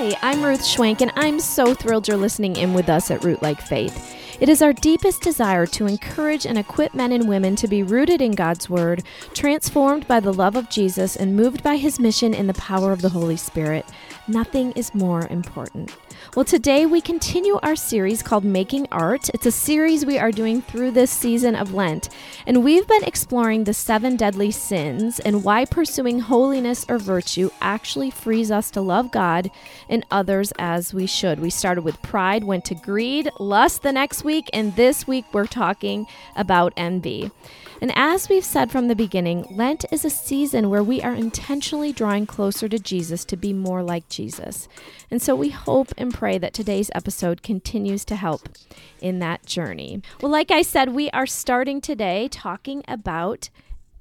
Hi, I'm Ruth Schwenk, and I'm so thrilled you're listening in with us at Rootlike Faith. It is our deepest desire to encourage and equip men and women to be rooted in God's Word, transformed by the love of Jesus, and moved by His mission in the power of the Holy Spirit. Nothing is more important. Well, today we continue our series called Making Art. It's a series we are doing through this season of Lent, and we've been exploring the seven deadly sins and why pursuing holiness or virtue actually frees us to love God and others as we should. We started with pride, went to greed, lust the next week, and this week we're talking about envy. And as we've said from the beginning, Lent is a season where we are intentionally drawing closer to Jesus to be more like Jesus. And so we hope and pray that today's episode continues to help in that journey. Well, like I said, we are starting today talking about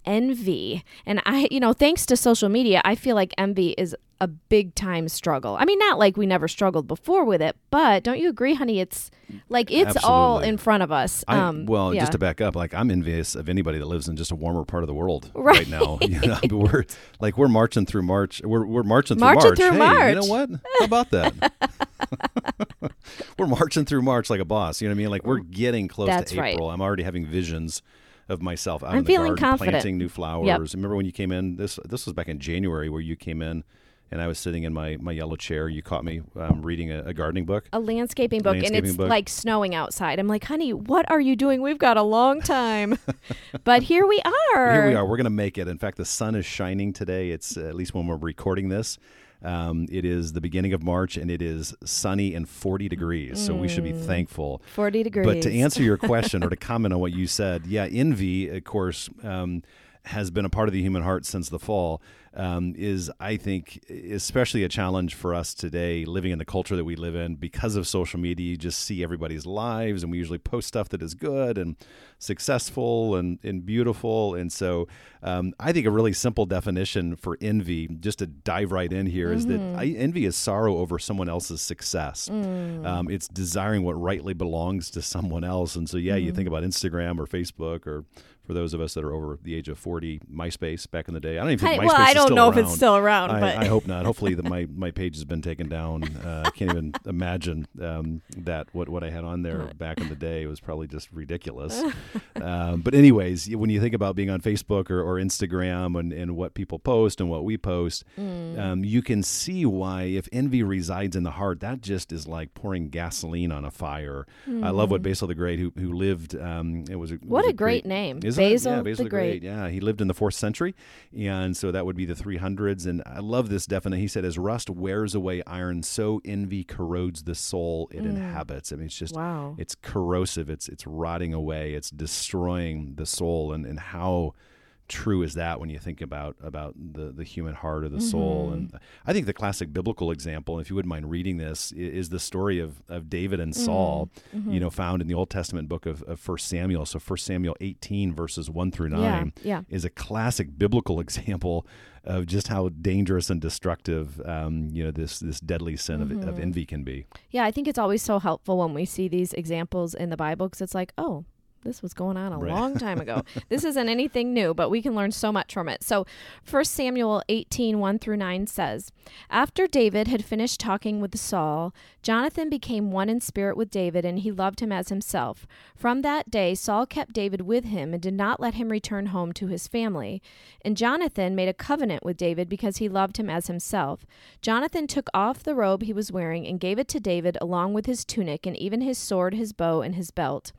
envy. And I, you know, thanks to social media, I feel like envy is a big time struggle. I mean, not like we never struggled before with it, but don't you agree, honey? It's like it's Absolutely. all in front of us. I, Um, well, yeah. just to back up, like I'm envious of anybody that lives in just a warmer part of the world Right. right, now. You know, but we're like we're marching through March. We're we're marching through Marching March. through hey, March. you know what? How about that? we're marching through March like a boss. You know what I mean? Like we're getting close That's to right. April. I'm already having visions of myself out I'm in the feeling garden, confident. planting new flowers. Remember when you came in? This this was back in January where you came in. And I was sitting in my, my yellow chair. You caught me um, reading a, a gardening book. a landscaping book and it's book. like snowing outside. I'm like, honey, what are you doing? We've got a long time. but here we are. Here we are. We're going to make it. In fact, the sun is shining today. It's uh, at least when we're recording this. Um, it is the beginning of March and it is sunny and 40 degrees. So we should be thankful. 40 degrees. But to answer your question or to comment on what you said, yeah, envy, of course, um, has been a part of the human heart since the fall. Um, is I think especially a challenge for us today, living in the culture that we live in because of social media. You just see everybody's lives, and we usually post stuff that is good and successful and, and beautiful. And so, um, I think a really simple definition for envy, just to dive right in here, is that I, envy is sorrow over someone else's success. Um, it's desiring what rightly belongs to someone else. And so, yeah, you think about Instagram or Facebook or for those of us that are over the age of 40, MySpace back in the day. I don't even think Hi- MySpace well, I don't know if it's still around, I, but I hope not. Hopefully, that my, my page has been taken down. Uh, I can't even imagine um, that what, what I had on there back in the day was probably just ridiculous. um, but anyways, when you think about being on Facebook or, or Instagram and, and what people post and what we post, Mm. um, you can see why if envy resides in the heart, that just is like pouring gasoline on a fire. I love what Basil the Great, who who lived, um, it was a, Mm. What was a great name. isn't it? Basil yeah, the Basil the Great. Great. Yeah, he lived in the fourth century, and so that would be the 300s. And I love this definition. He said, "As rust wears away iron, so envy corrodes the soul it inhabits." I mean, it's just Mm. Wow. it's corrosive. It's it's rotting away. It's destroying the soul. And and how true is that when you think about about the the human heart or the mm-hmm. soul? And I think the classic biblical example, if you wouldn't mind reading this, is the story of of David and mm-hmm. Saul. Mm-hmm. You know, found in the Old Testament book of, of First Samuel. So First Samuel 18 verses one through nine yeah. is a classic biblical example of just how dangerous and destructive um, you know this this deadly sin of, of envy can be. Yeah, I think it's always so helpful when we see these examples in the Bible because it's like, oh, this was going on a Right. long time ago. this isn't anything new, but we can learn so much from it. So, 1 Samuel 18 1 through 9 says, After David had finished talking with Saul, Jonathan became one in spirit with David, and he loved him as himself. From that day, Saul kept David with him and did not let him return home to his family. And Jonathan made a covenant with David because he loved him as himself. Jonathan took off the robe he was wearing and gave it to David along with his tunic and even his sword, his bow, and his belt.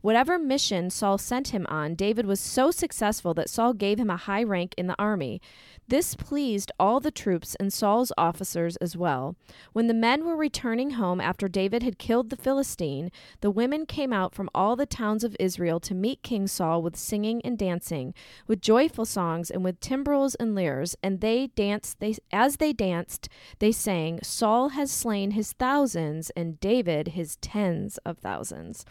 Whatever mission Saul sent him on, David was so successful that Saul gave him a high rank in the army. This pleased all the troops and Saul's officers as well. When the men were returning home after David had killed the Philistine, the women came out from all the towns of Israel to meet King Saul with singing and dancing, with joyful songs and with timbrels and lyres, and they danced they as they danced, they sang, Saul has slain his thousands and David his tens of thousands.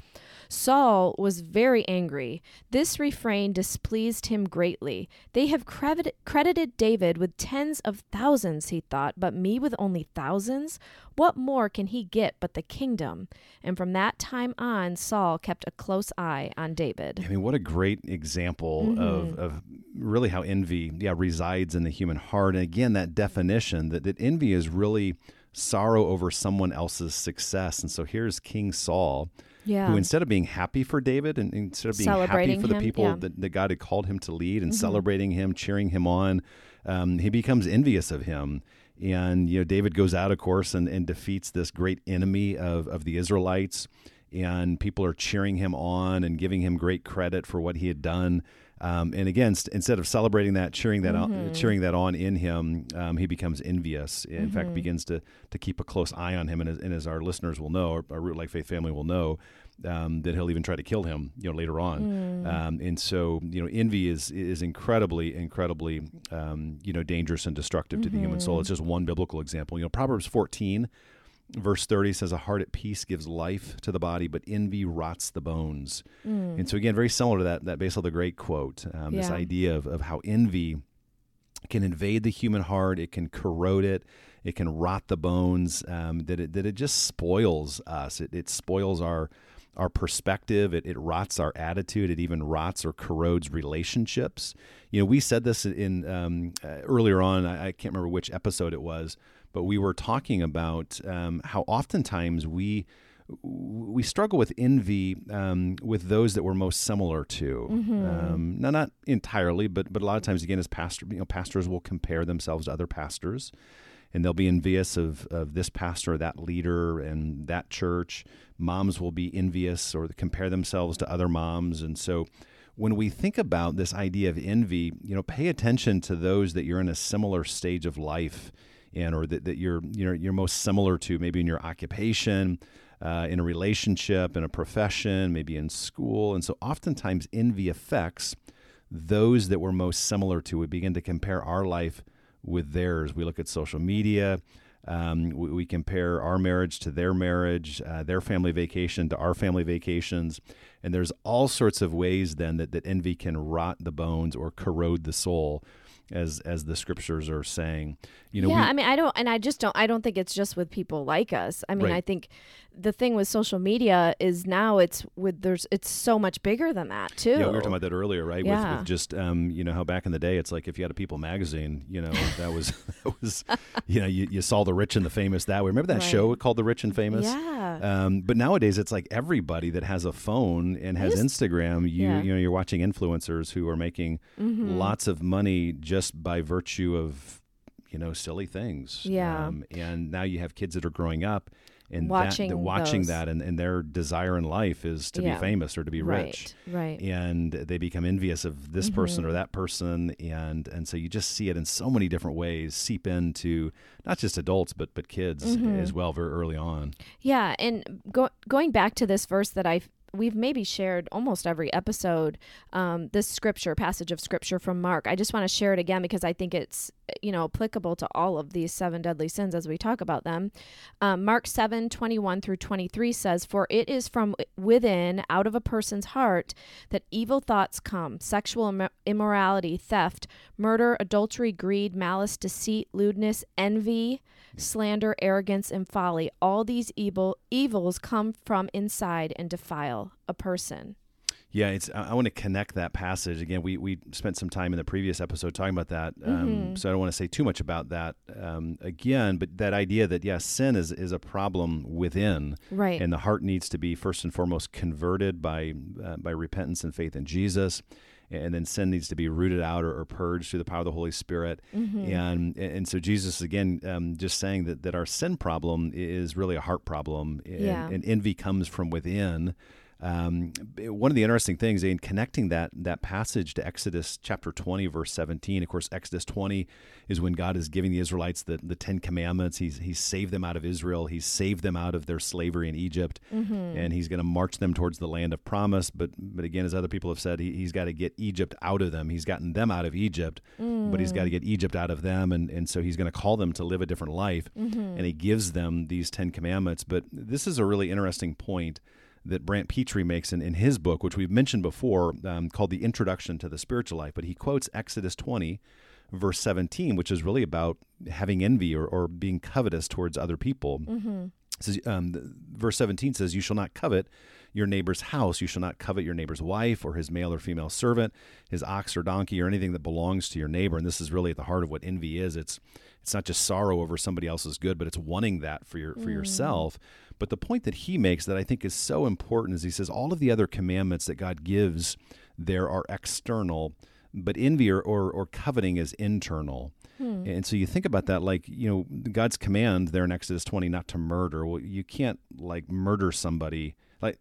Saul was very angry. This refrain displeased him greatly. They have credit- credited David with tens of thousands, he thought, but me with only thousands? What more can he get but the kingdom? And from that time on, Saul kept a close eye on David. I mean, what a great example Mm-hmm. of, of really how envy, yeah, resides in the human heart. And again, that definition that, that envy is really sorrow over someone else's success. And so here's King Saul, Yeah. who instead of being happy for David and instead of being happy for the him, people yeah. Mm-hmm. that, that God had called him to lead and celebrating him, cheering him on, um, he becomes envious of him. And you know, David goes out, of course, and, and defeats this great enemy of, of the Israelites. And people are cheering him on and giving him great credit for what he had done. Um, and again, st- instead of celebrating that, cheering that, Mm-hmm. on, cheering that on in him, um, he becomes envious. In fact, Mm-hmm. begins to to keep a close eye on him. And as, and as our listeners will know, our, Rootlike Faith family will know, um, that he'll even try to kill him, you know, later on. Mm. Um, and so, you know, envy is is incredibly, incredibly, um, you know, dangerous and destructive to the human soul. Mm-hmm. It's just one biblical example. You know, Proverbs fourteen. Verse 30 says, A heart at peace gives life to the body, but envy rots the bones. And so, again, very similar to that, that Basil the Great quote, um, this idea of, of how envy can invade the human heart, it can corrode it, it can rot the bones, um, that, it, that it just spoils us. It, it spoils our, our perspective, it, it rots our attitude, it even rots or corrodes relationships. You know, we said this in um, uh, earlier on, I, I can't remember which episode it was, but we were talking about um, how oftentimes we we struggle with envy um, with those that we're most similar to. Um, now, not entirely, but but a lot of times, again, as pastor, you know, pastors will compare themselves to other pastors, and they'll be envious of of this pastor, or that leader, and that church. Moms will be envious or compare themselves to other moms, and so. When we think about this idea of envy, you know, pay attention to those that you're in a similar stage of life in, or that, that you're you're you're most similar to, maybe in your occupation, uh, in a relationship, in a profession, maybe in school. And so oftentimes envy affects those that we're most similar to. We begin to compare our life with theirs. We look at social media. Um, we, we compare our marriage to their marriage, uh, their family vacation to our family vacations. And there's all sorts of ways then that, that envy can rot the bones or corrode the soul, as as the scriptures are saying. You know, yeah, we, I mean, I don't, and I just don't. I don't think it's just with people like us. I mean, Right. I think the thing with social media is now it's with there's it's so much bigger than that too. Yeah, we were talking about that earlier, right? With, Yeah. with just um, you know how back in the day, it's like if you had a People magazine, you know that was that was, you know, you, you saw the rich and the famous that way. Remember that Right. show called The Rich and Famous? Yeah. Um, but nowadays, it's like everybody that has a phone and has just- Instagram. You Yeah. Mm-hmm. you know you're watching influencers who are making lots of money just by virtue of you know silly things. Yeah. Um, and now you have kids that are growing up. And Watching that, watching those. that and, and their desire in life is to Yeah. be famous or to be rich Right. Right. and they become envious of this person Mm-hmm. or that person and and so you just see it in so many different ways seep into not just adults but but kids Mm-hmm. as well very early on Yeah, and go, going back to this verse that I we've maybe shared almost every episode, um, this scripture passage of scripture from Mark. I just want to share it again because I think it's you know applicable to all of these seven deadly sins as we talk about them. Um, Mark seven twenty one through twenty three says, "For it is from within, out of a person's heart, that evil thoughts come: sexual imm- immorality, theft, murder, adultery, greed, malice, deceit, lewdness, envy." Slander, arrogance, and folly. All these evil evils come from inside and defile a person. Yeah it's i, I want to connect that passage again we we spent some time in the previous episode talking about that um, Mm-hmm. so i don't want to say too much about that um, again but that idea that yes sin is is a problem within Right. and the heart needs to be first and foremost converted by uh, by repentance and faith in Jesus and then sin needs to be rooted out or, or purged through the power of the Holy Spirit Mm-hmm. and and so Jesus again um, just saying that that our sin problem is really a heart problem and, Yeah. and envy comes from within um, one of the interesting things in connecting that that passage to Exodus chapter 20 verse 17 of course Exodus 20 is when God is giving the Israelites the, the 10 commandments. He's he's saved them out of Israel. He's saved them out of their slavery in Egypt. Mm-hmm. And he's going to march them towards the land of promise. But but again as other people have said he, he's got to get Egypt out of them. He's gotten them out of Egypt but he's got to mm. get Egypt out of them. And and so he's going to call them to live a different life. Mm-hmm. And he gives them these 10 commandments. But this is a really interesting point that Brant Pitre makes in, in his book, which we've mentioned before, um, called The Introduction to the Spiritual Life. But he quotes Exodus 20, verse 17, which is really about having envy or, or being covetous towards other people. It says, um, verse 17 says, You shall not covet your neighbor's house. You shall not covet your neighbor's wife or his male or female servant, his ox or donkey, or anything that belongs to your neighbor. And this is really at the heart of what envy is. It's it's not just sorrow over somebody else's good, but it's wanting that for your for mm. yourself. But the point that he makes that I think is so important is he says all of the other commandments that God gives there are external, but envy or, or, or coveting is internal. Hmm. And so you think about that, like, you know, God's command there in Exodus 20 not to murder. Well, you can't, like, murder somebody. Like,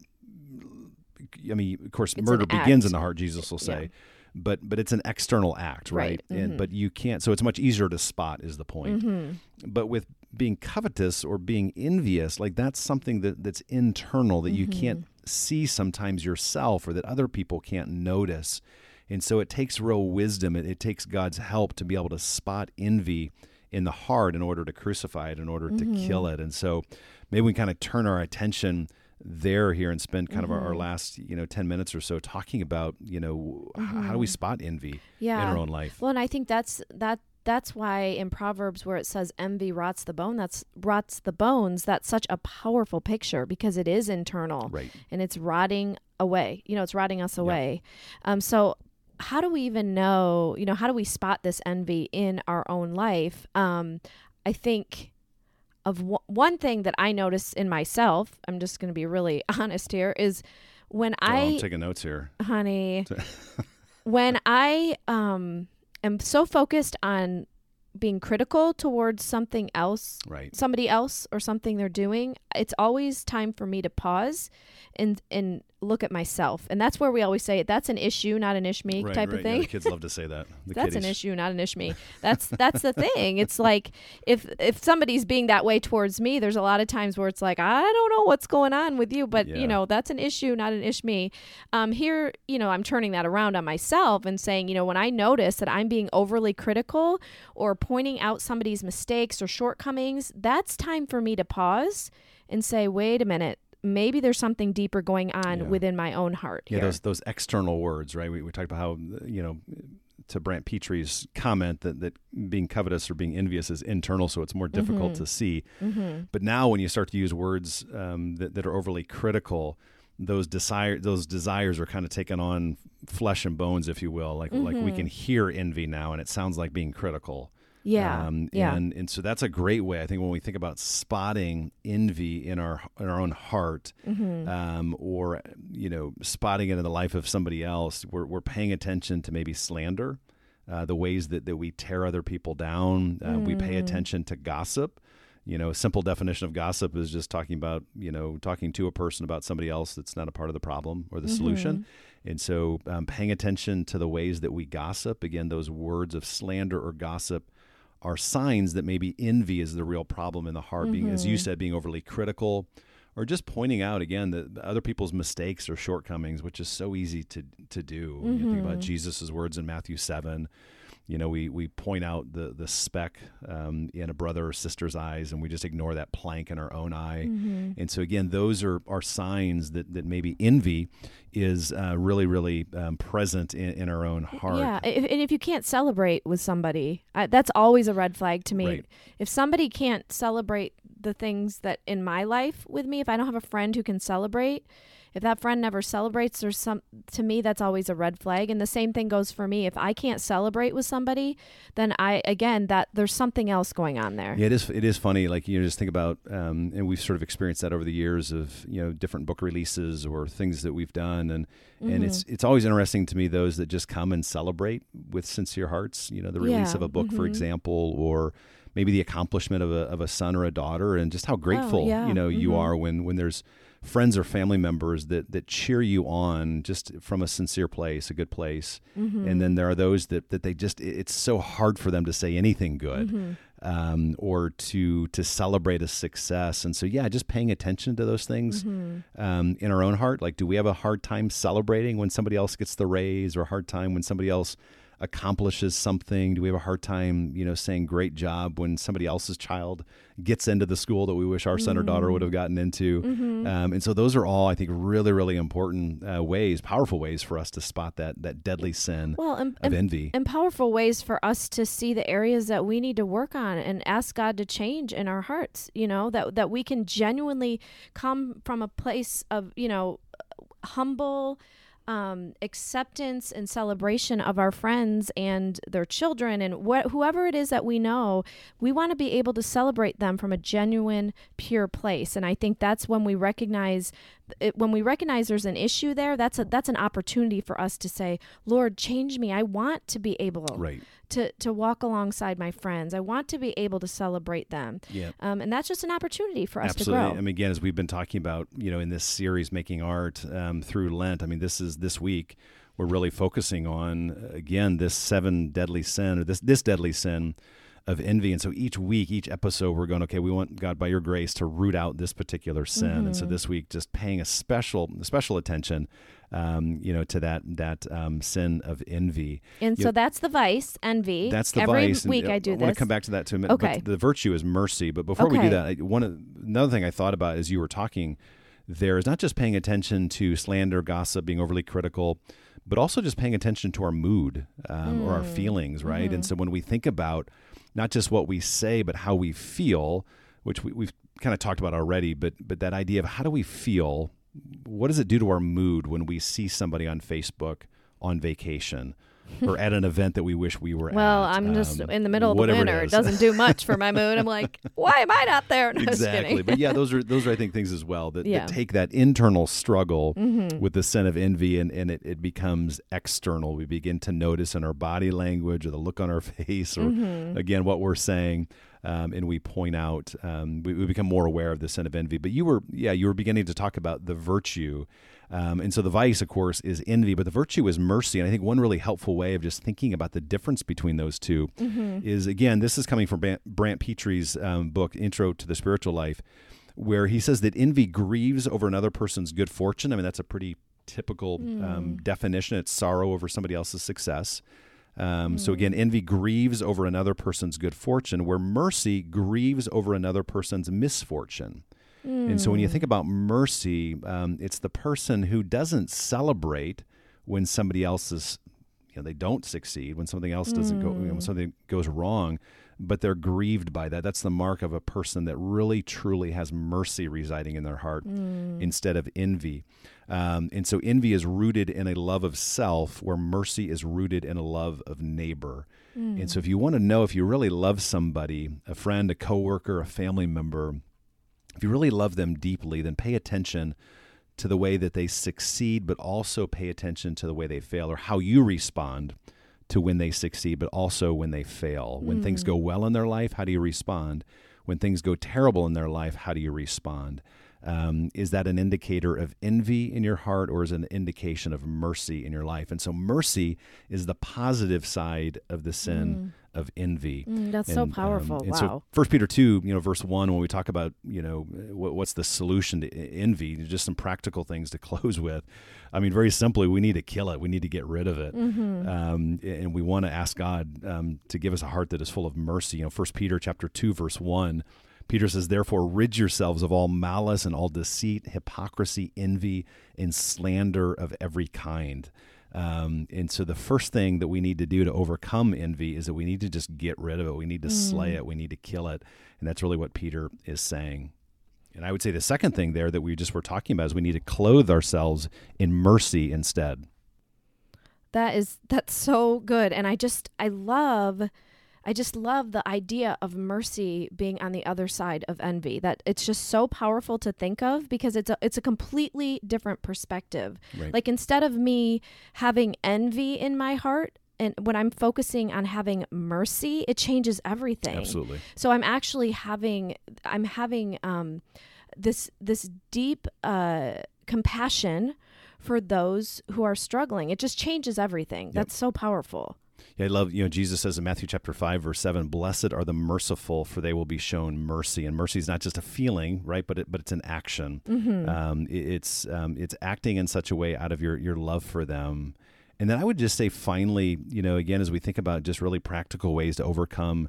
I mean, of course, it's murder begins in the heart, Jesus will say. Yeah. But but it's an external act, right? right. Mm-hmm. And but you can't. So it's much easier to spot. Is the point? Mm-hmm. But with being covetous or being envious, like that's something that that's internal that mm-hmm. you can't see sometimes yourself or that other people can't notice. And so it takes real wisdom. It, it, takes God's help to be able to spot envy in the heart in order to crucify it, in order mm-hmm. to kill it. And so maybe we kind of turn our attention there here and spend kind mm-hmm. of our, our, mm-hmm. last you know 10 minutes or so talking about you know mm-hmm. how do we mm-hmm. spot envy yeah. in our own life well and i think that's that that's why in proverbs where it says envy rots the bone that's rots the bones that's such a powerful picture because it is internal right and it's rotting away you know it's rotting us away yeah. um so how do we even know you know how do we spot this envy in our own life um i think of w- one thing that i notice in myself i'm just going to be really honest here is when oh, i i'm taking notes here. Honey when i um am so focused on being critical towards something else, right. somebody else or something they're doing, it's always time for me to pause and and look at myself. And that's where we always say that's an issue, not an ish me right, type right. of thing. Yeah, kids love to say that. The that's kiddies. an issue, not an ish me. That's that's the thing. It's like if if somebody's being that way towards me, there's a lot of times where it's like I don't know what's going on with you, but yeah. you know that's an issue, not an ish me. Um, here, you know, I'm turning that around on myself and saying, you know, when I notice that I'm being overly critical or pointing out somebody's mistakes or shortcomings, that's time for me to pause and say, wait a minute maybe there's something deeper going on yeah. within my own heart. Yeah, here. those those external words, right? We, we talked about how you know to Brant Pitre's comment that, that being covetous or being envious is internal, so it's more difficult mm-hmm. to see. Mm-hmm. But now, when you start to use words um, that, that are overly critical, those desire those desires are kind of taking on flesh and bones, if you will. Like mm-hmm. like we mm-hmm. can hear envy now, and it sounds like being critical. Yeah. Um, yeah. And, and so that's a great way, I think, when we think about spotting envy in our in our own heart, mm-hmm. um, or you know, spotting it in the life of somebody else, we're we're paying attention to maybe slander, uh, the ways that that we tear other people down. Uh, mm. We pay mm. attention to gossip. You know, a simple definition of gossip is just talking about you know talking to a person about somebody else that's not a part of the problem or the mm-hmm. solution. And so, um, paying attention to the ways that we gossip, again, those words of slander or gossip are signs that maybe envy is the real problem in the heart, mm-hmm. being, as you mm-hmm. said, being overly critical or just pointing out again that other people's mistakes or shortcomings, which is so easy to to do. Mm-hmm. You think about mm-hmm. Jesus' words in Matthew seven, you know, we, we point out the, the speck um, in a brother or sister's eyes and we just ignore that plank in our own eye. Mm-hmm. And so, again, those are, are signs that, that maybe envy is uh, really, really um, present in, in our own heart. Yeah. If, and if you can't celebrate with somebody, I, that's always a red flag to me. Right. If somebody can't celebrate the things that in my life with me, if I don't have a friend who can celebrate, if that friend never celebrates there's some to me that's always a red flag and the same thing goes for me if i can't celebrate with somebody then i again that there's something else going on there yeah it is it is funny like you know, just think about um, and we've sort of experienced that over the years of you know different book releases or things that we've done and mm-hmm. and it's mm-hmm. it's always interesting to me those that just come and celebrate with sincere hearts you know the release yeah. of a book mm-hmm. for example or maybe the accomplishment of a, of a son or a daughter and just how grateful oh, yeah. you know mm-hmm. you are when when there's friends or family members that that cheer you on just from a sincere place, a good place. Mm-hmm. And then there are those that that they just it's so hard for them to say anything good. Mm-hmm. Um, or to to celebrate a success. And so, yeah, just paying attention to those things mm-hmm. um, in our own heart. Like, do we have a hard time celebrating when somebody else gets the raise, or a hard time when somebody else accomplishes something? Do we have a hard time, you know, saying great job when somebody else's child gets into the school that we wish our son or daughter would have mm. gotten into? Mm-hmm. Um, and so those are all, I think, really, really important uh, ways, powerful ways for us to spot that that deadly sin well, and, of and, envy, and powerful ways for us to see the areas that we need to work on and ask God to change in our hearts. You know that that we can genuinely come from a place of you know humble um, acceptance and celebration of our friends and their children and wh- whoever it is that we know, we want to be able to celebrate them from a genuine, pure place. And I think that's when we recognize it, when we recognize there's an issue there. That's a that's an opportunity for us to say, Lord, change me. I want to be able Right. to to walk alongside my friends. I want to be able to celebrate them. Yeah. Um, and that's just an opportunity for us Absolutely. to grow. I mean, again, as we've been talking about, you know, in this series, making art um, through Lent. I mean, this is this week we're really focusing on again this seven deadly sin or this this deadly sin of envy. And so each week, each episode, we're going, okay, we want God by your grace to root out this particular sin. And Mm-hmm. so this week, just paying a special special attention, um, you know, to that that um, sin of envy. and you so know, that's the vice, envy. That's the Every vice. and, week uh, I do I want to come back to that too. a minute. Okay. But the virtue is mercy. But before we do that, I, one another thing I thought about as you were talking there is not just paying attention to slander, gossip, being overly critical, but also just paying attention to our mood um, or our Mm. feelings, right? Mm-hmm. And so when we think about not just what we say, but how we feel, which we, we've kind of talked about already, but but that idea of how do we feel? What does it do to our mood when we see somebody on Facebook on vacation? Or at an event that we wish we were well, at. Well, I'm just um, in the middle of the winter. It, is. doesn't do much for my mood. I'm like, why am I not there? No, exactly but yeah those are those are i think things as well that, Yeah. Mm-hmm. that take that internal struggle with the sin of envy and, and it, it becomes external we begin to notice in our body language or the look on our face or Mm-hmm. again what we're saying um, and we point out um, we, we become more aware of the sin of envy but you were yeah you were beginning to talk about the virtue um, and so the vice of course is envy but the virtue is mercy. And i think one really helpful way of just thinking about the difference between those 2 is again this is coming from Brant, Brant Pitre's um, book intro to the spiritual life where he says that envy grieves over another person's good fortune. I mean that's a pretty typical um, definition. It's sorrow over somebody else's success. Um, So again, envy grieves over another person's good fortune, where mercy grieves over another person's misfortune. And so when you think about mercy, um, it's the person who doesn't celebrate when somebody else is, you know, they don't succeed, when something else doesn't go, you know, when something goes wrong, but they're grieved by that. That's the mark of a person that really, truly has mercy residing in their heart instead of envy. Um, and so envy is rooted in a love of self, where mercy is rooted in a love of neighbor. And so if you want to know if you really love somebody, a friend, a coworker, a family member, if you really love them deeply, then pay attention to the way that they succeed, but also pay attention to the way they fail or how you respond to when they succeed, but also when they fail. When things hmm. go well in their life, how do you respond? When things go terrible in their life, how do you respond? Um, is that an indicator of envy in your heart or is it an indication of mercy in your life? And so, mercy is the positive side of the sin of envy. Mm, that's so And, um, powerful. and wow. so First Peter two, you know, verse one, when we talk about, you know, what, what's the solution to envy? Just some practical things to close with. I mean, very simply, we need to kill it. We need to get rid of it, Mm-hmm. um, and we want to ask God um, to give us a heart that is full of mercy. You know, First Peter chapter two, verse one. Peter says, Therefore, rid yourselves of all malice and all deceit, hypocrisy, envy, and slander of every kind. Um, and so, the first thing that we need to do to overcome envy is that we need to just get rid of it. We need to slay it. We need to kill it. And that's really what Peter is saying. And I would say the second thing there that we just were talking about is we need to clothe ourselves in mercy instead. That is that's so good and I just I love I just love the idea of mercy being on the other side of envy. That it's just so powerful to think of because it's a it's a completely different perspective. Right. Like instead of me having envy in my heart and when I'm focusing on having mercy, it changes everything. Absolutely. So I'm actually having I'm having um, this this deep uh, compassion for those who are struggling. It just changes everything. That's so powerful. Yeah, I love, you know, Jesus says in Matthew chapter 5, verse 7, Blessed are the merciful, for they will be shown mercy. And mercy is not just a feeling, right? But it, but it's an action. Um, it- it's um, it's acting in such a way out of your, your love for them. And then I would just say, finally, you know, again, as we think about just really practical ways to overcome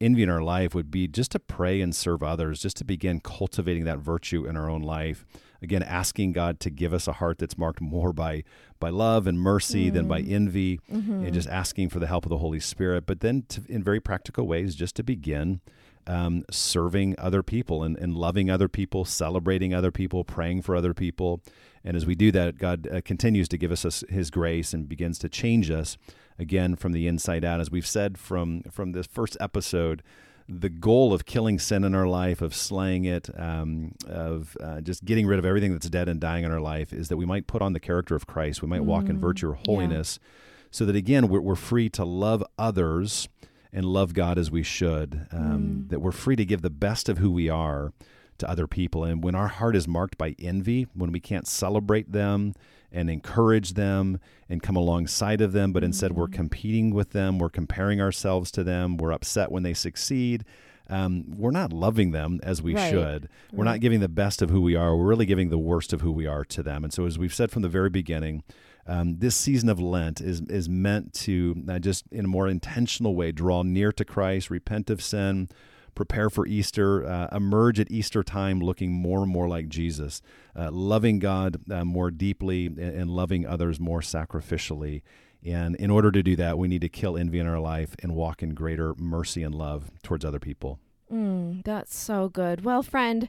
envy in our life, would be just to pray and serve others, just to begin cultivating that virtue in our own life. Again, asking God to give us a heart that's marked more by by love and mercy than by envy, and just asking for the help of the Holy Spirit. But then, to, in very practical ways, just to begin um, serving other people and, and loving other people, celebrating other people, praying for other people. And as we do that, God uh, continues to give us His grace and begins to change us again from the inside out. As we've said from from this first episode, the goal of killing sin in our life, of slaying it, um, of uh, just getting rid of everything that's dead and dying in our life, is that we might put on the character of Christ. We might mm, walk in mm, virtue or holiness, yeah. so that again we're, we're, free to love others and love God as we should. Um, mm. That we're free to give the best of who we are to other people. And when our heart is marked by envy, when we can't celebrate them and encourage them and come alongside of them, but instead mm-hmm. we're competing with them, we're comparing ourselves to them, we're upset when they succeed. Um, we're not loving them as we right. should. We're right. not giving the best of who we are. We're really giving the worst of who we are to them. And so, as we've said from the very beginning, um, this season of Lent is is meant to uh, just in a more intentional way draw near to Christ, repent of sin, prepare for Easter, uh, emerge at Easter time looking more and more like Jesus, uh, loving God uh, more deeply and, and, loving others more sacrificially. And in order to do that, we need to kill envy in our life and walk in greater mercy and love towards other people. Mm, that's so good. Well, friend,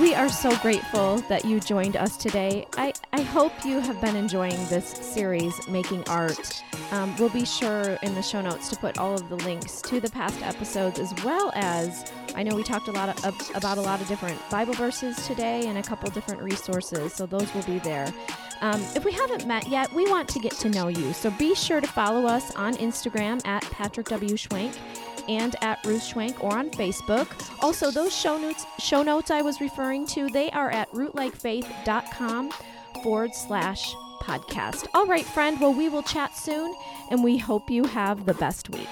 we are so grateful that you joined us today. I, I hope you have been enjoying this series, Making Art. Um, we'll be sure in the show notes to put all of the links to the past episodes, as well as I know we talked a lot of, about a lot of different Bible verses today and a couple different resources, so those will be there. Um, if we haven't met yet, we want to get to know you, so be sure to follow us on Instagram at Patrick W. Schwenk and at Ruth Schwenk or on Facebook. Also, those show notes show notes I was referring to, they are at rootlikefaith.com forward slash podcast. All right, friend. Well, we will chat soon, and we hope you have the best week.